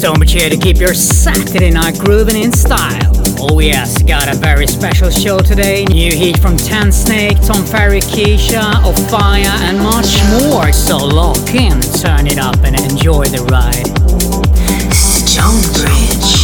Stonebridge here to keep your Saturday night grooving in style. Oh yes, got a very special show today. New heat from Tan Snake, Tom Ferry, Keisha, Ofaya, and much more. So lock in, turn it up, and enjoy the ride. Stonebridge.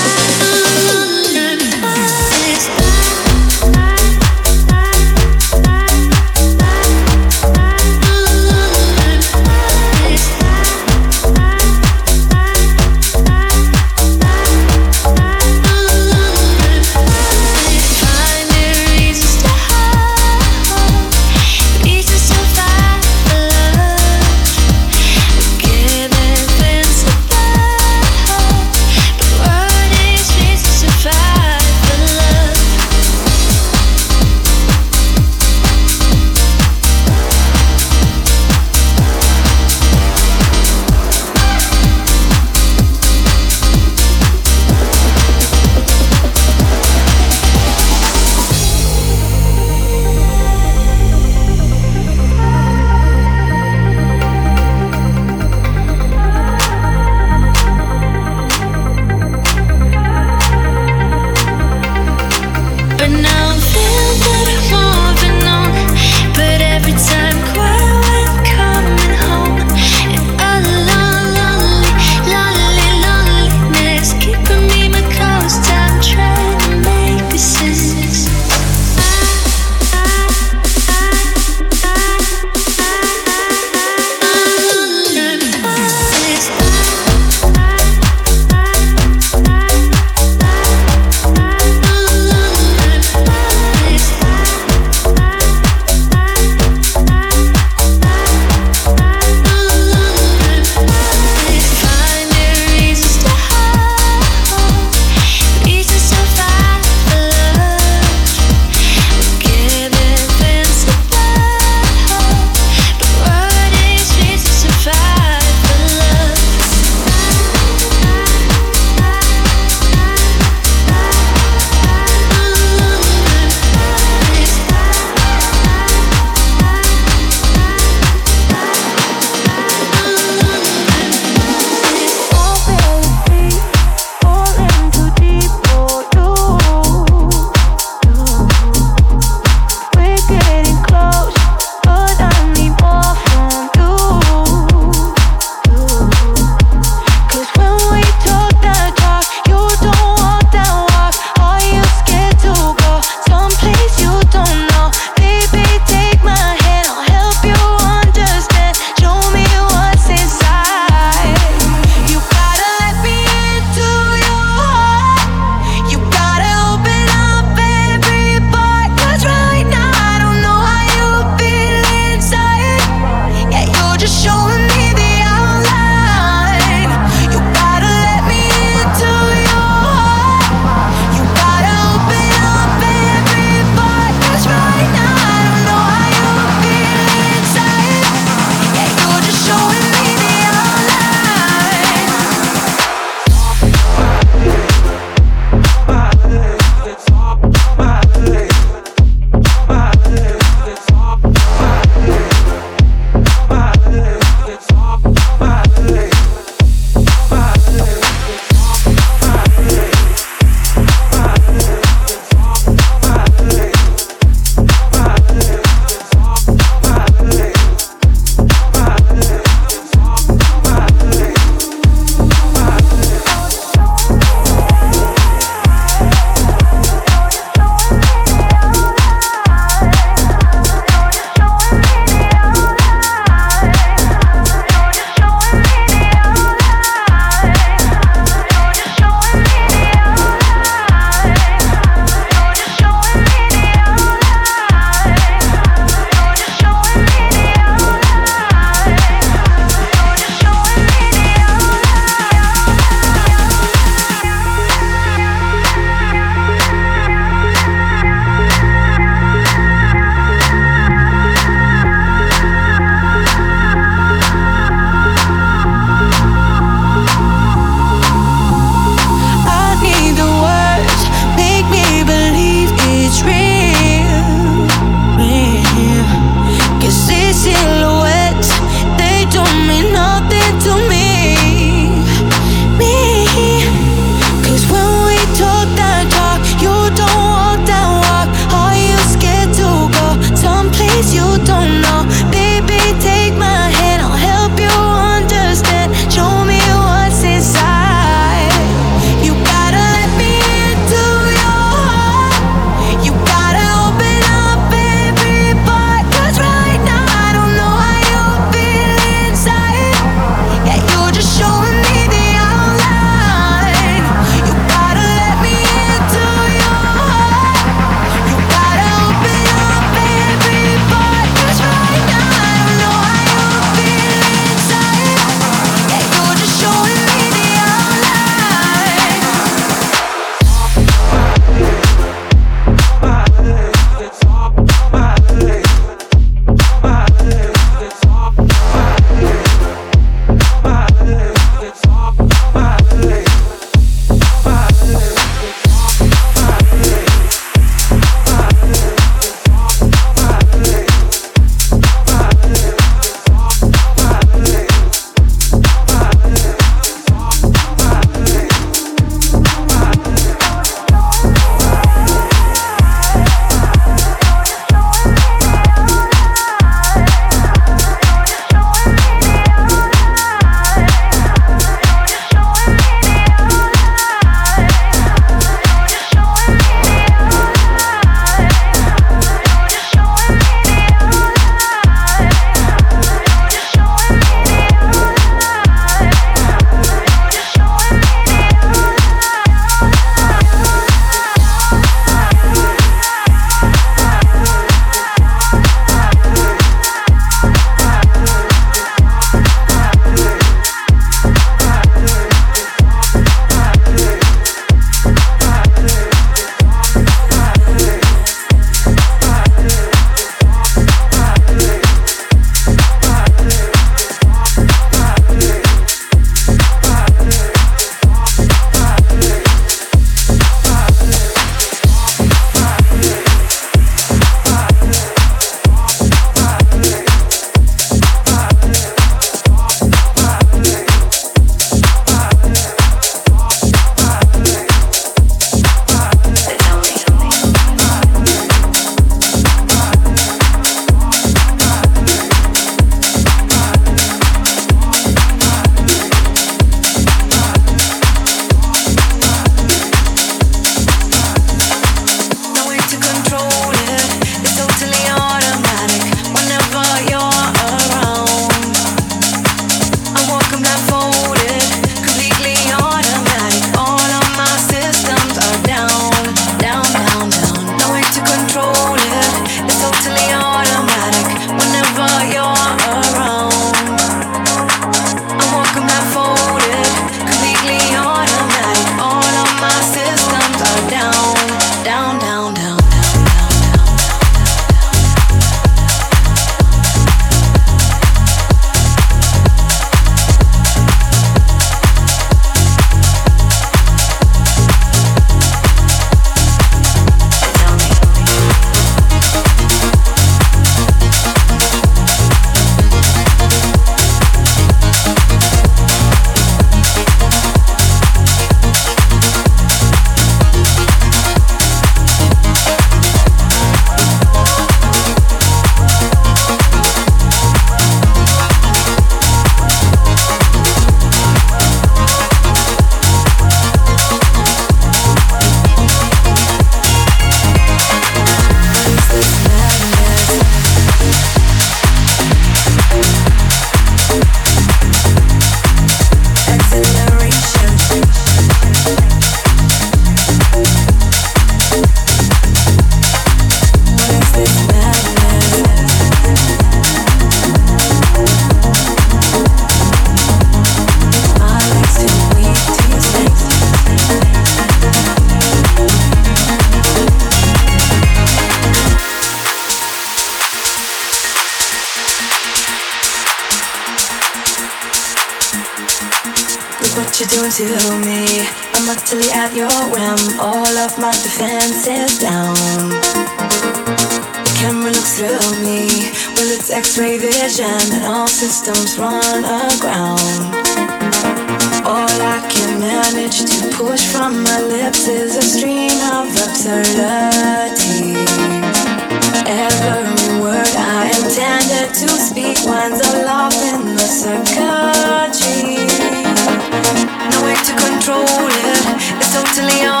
till you're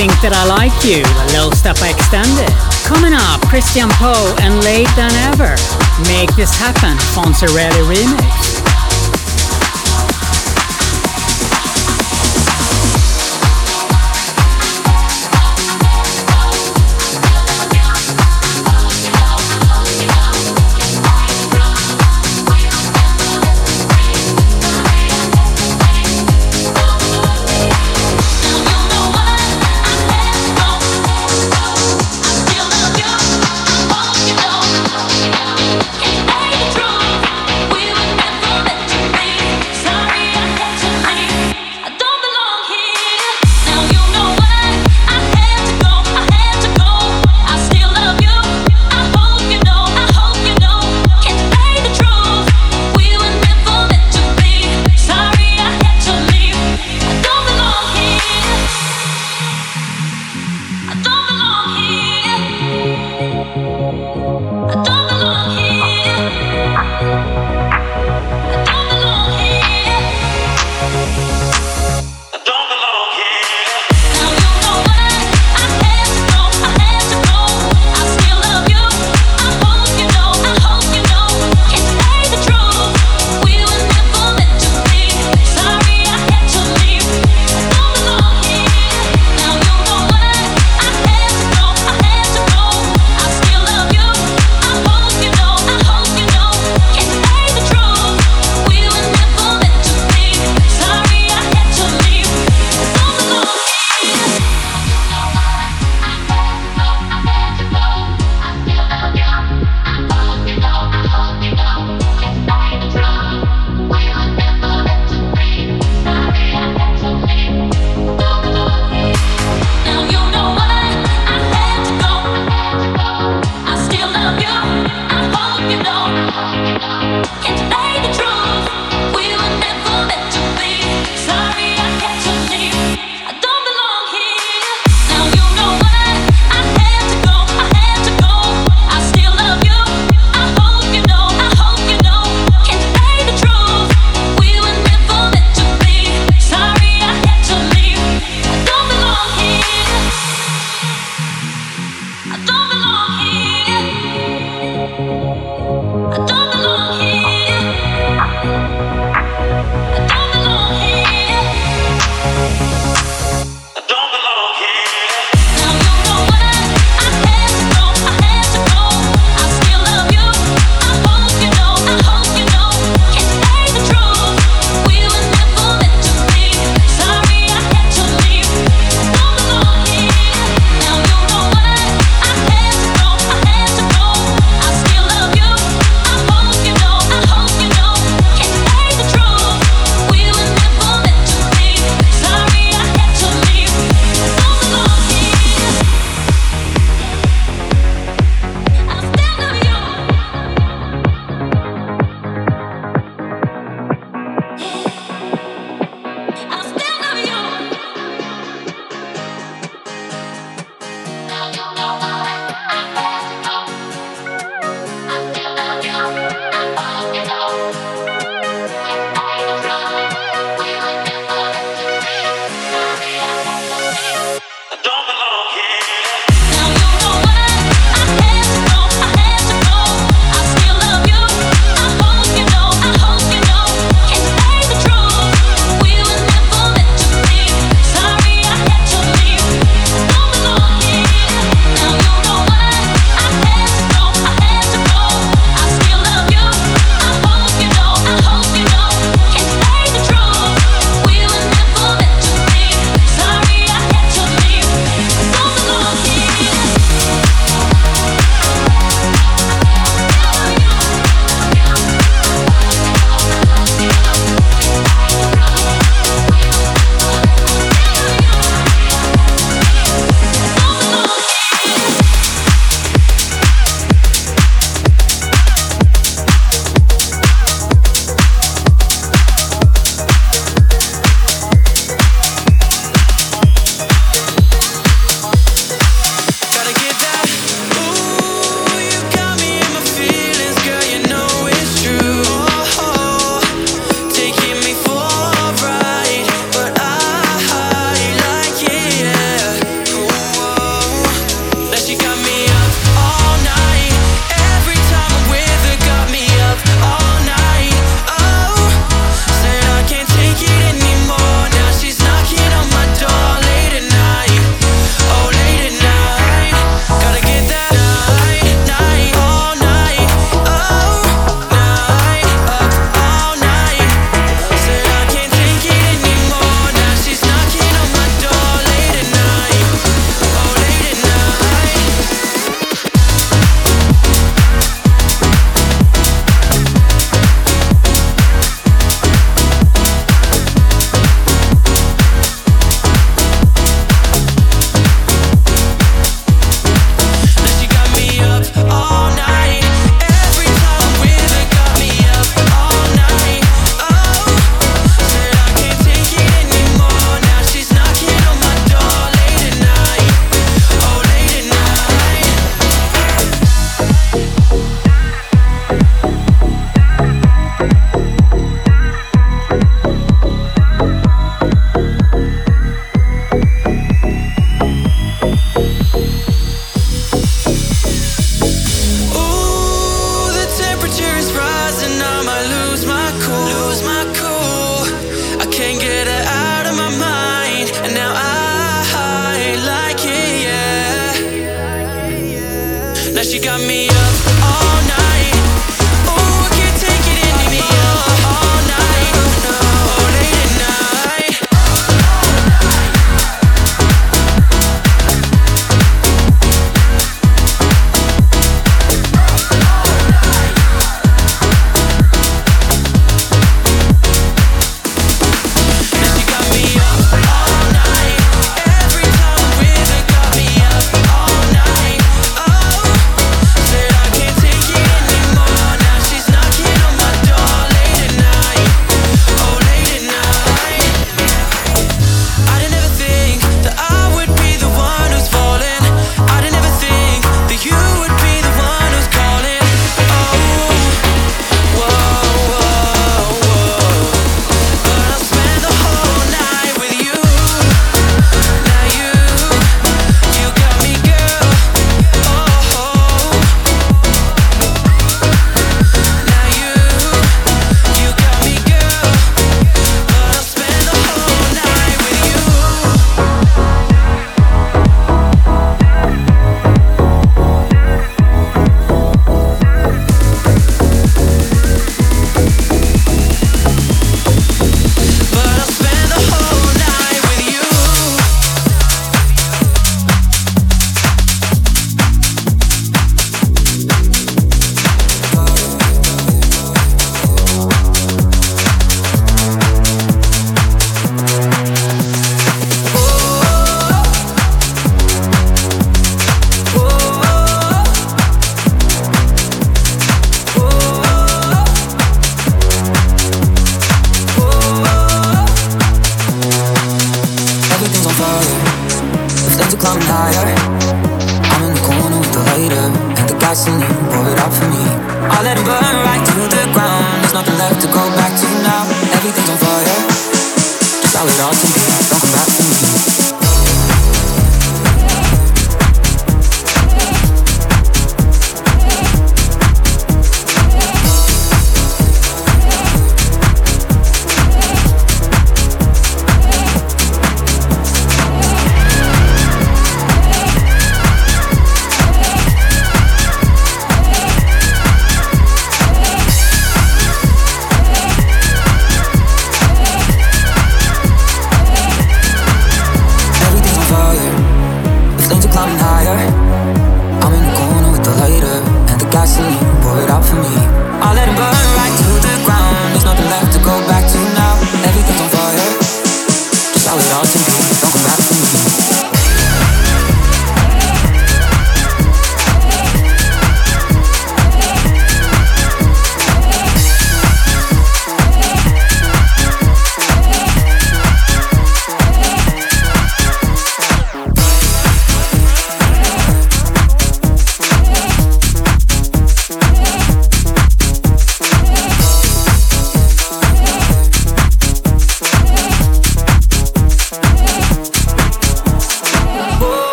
Think That I Like You, the little step I extended. Coming up, Christian Poe and Late Than Ever, Make This Happen, Fonzerelli remix.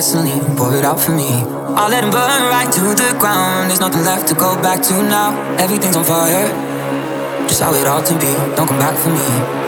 Gasoline, pour it out for me. I'll let it burn right to the ground. There's nothing left to go back to now. Everything's on fire, just how it ought to be. Don't come back for me.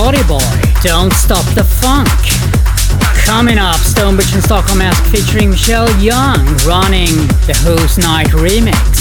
Don't Stop the Funk. Coming up, Stonebridge and Stockholm Ask featuring Michelle Young running the Who's Night remix.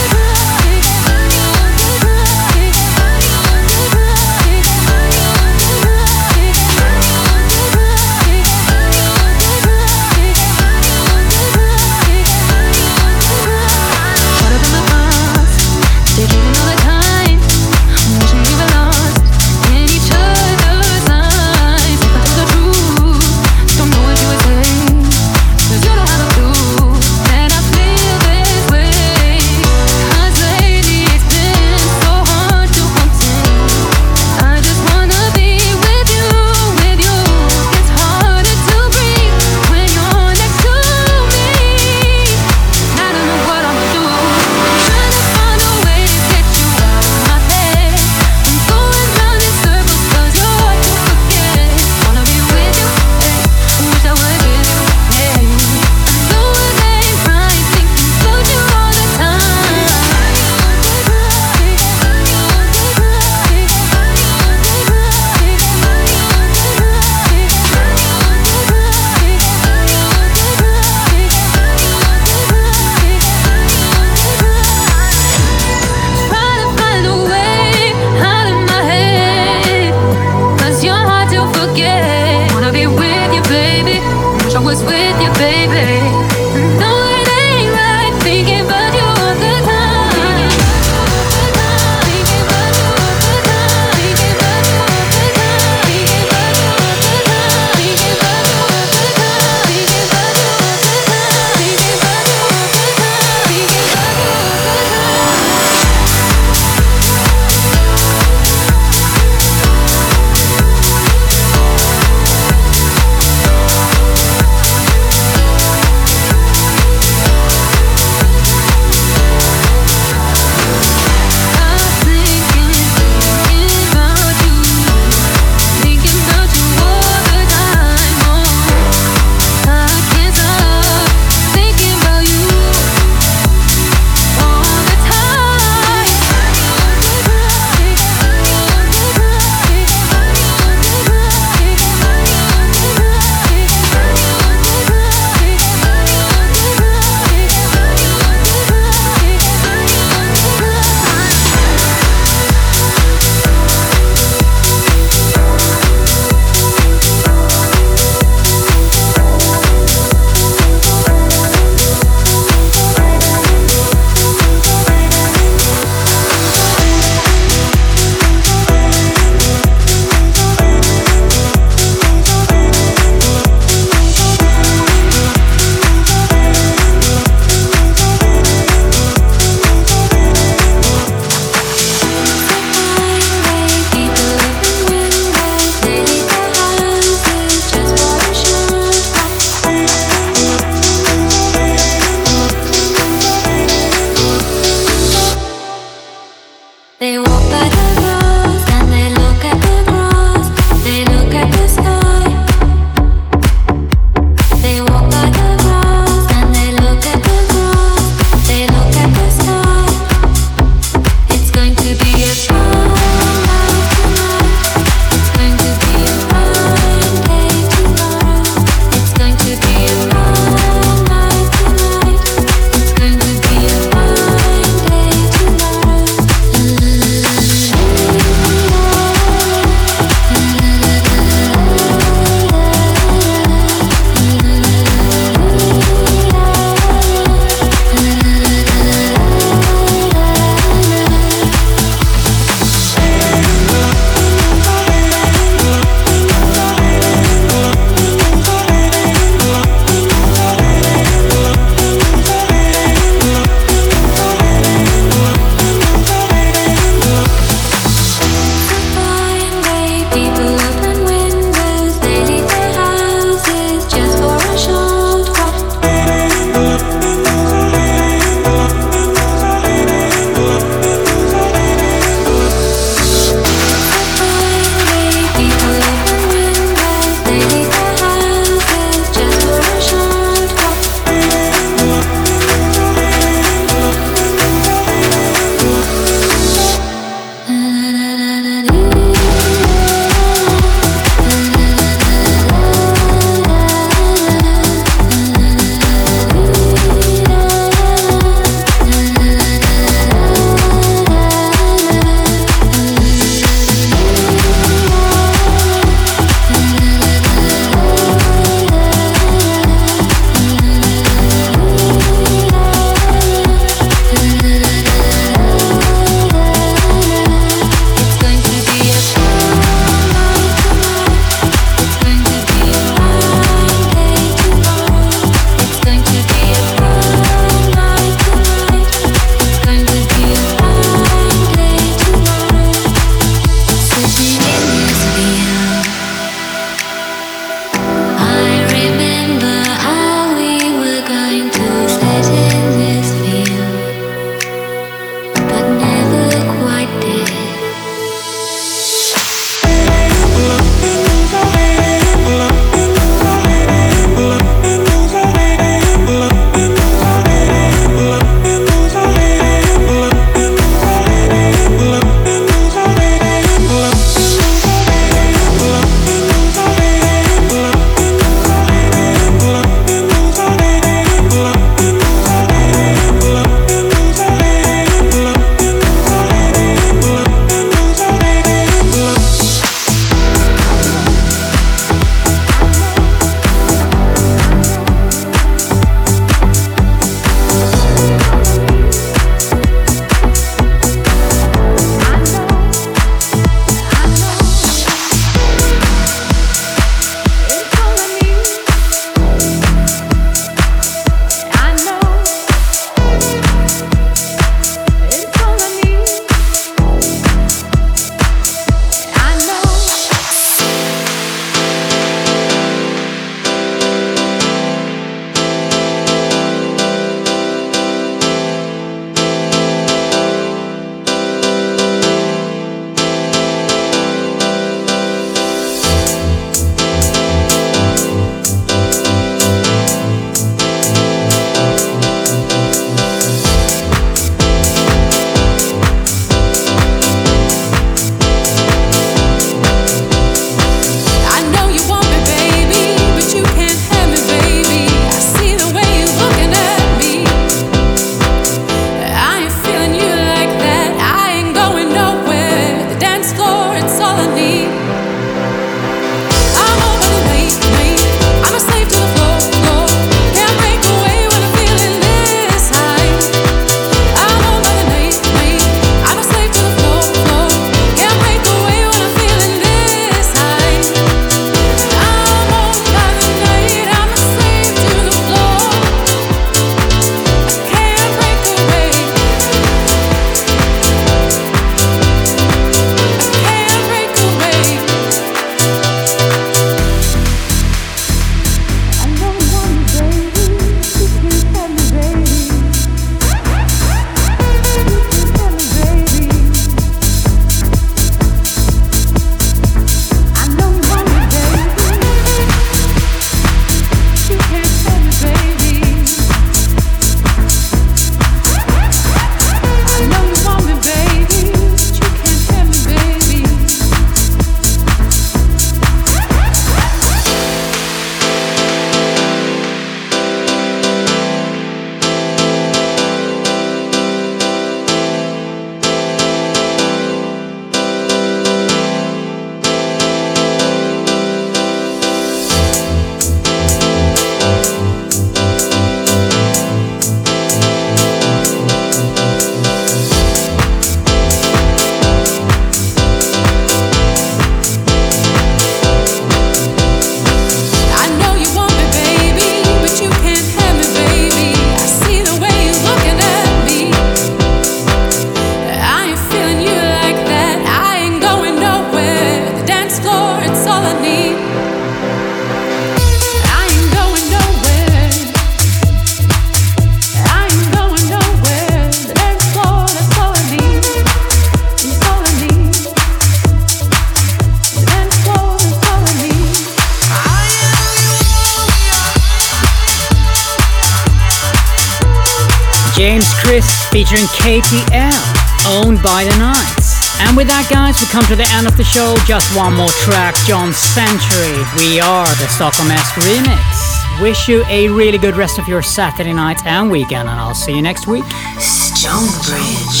Featuring KTL, owned by the Knights. And with that, guys, we come to the end of the show. Just one more track, John Century. We are the Stockholm Esque remix. Wish you a really good rest of your Saturday night and weekend, and I'll see you next week. Stonebridge.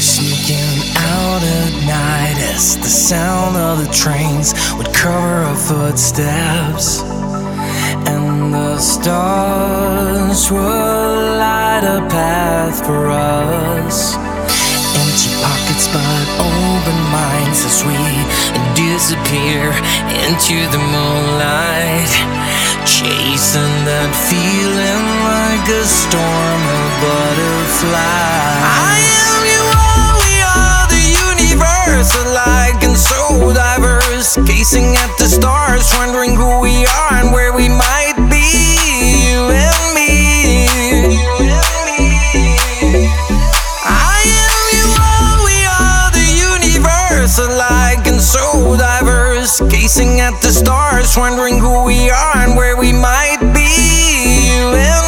Sneaking out at night as the sound of the trains would cover our footsteps. And the stars would light a path for us. Empty pockets but open minds as we disappear into the moonlight. Chasing that feeling like a storm of butterflies. I am you all, we are the universe, alike and so diverse. Gazing at the stars, wondering who we are and where we might be. You and me. I am you all, we are the universe, alike and so diverse. Gazing at the stars, wondering who we are and where we might be. You and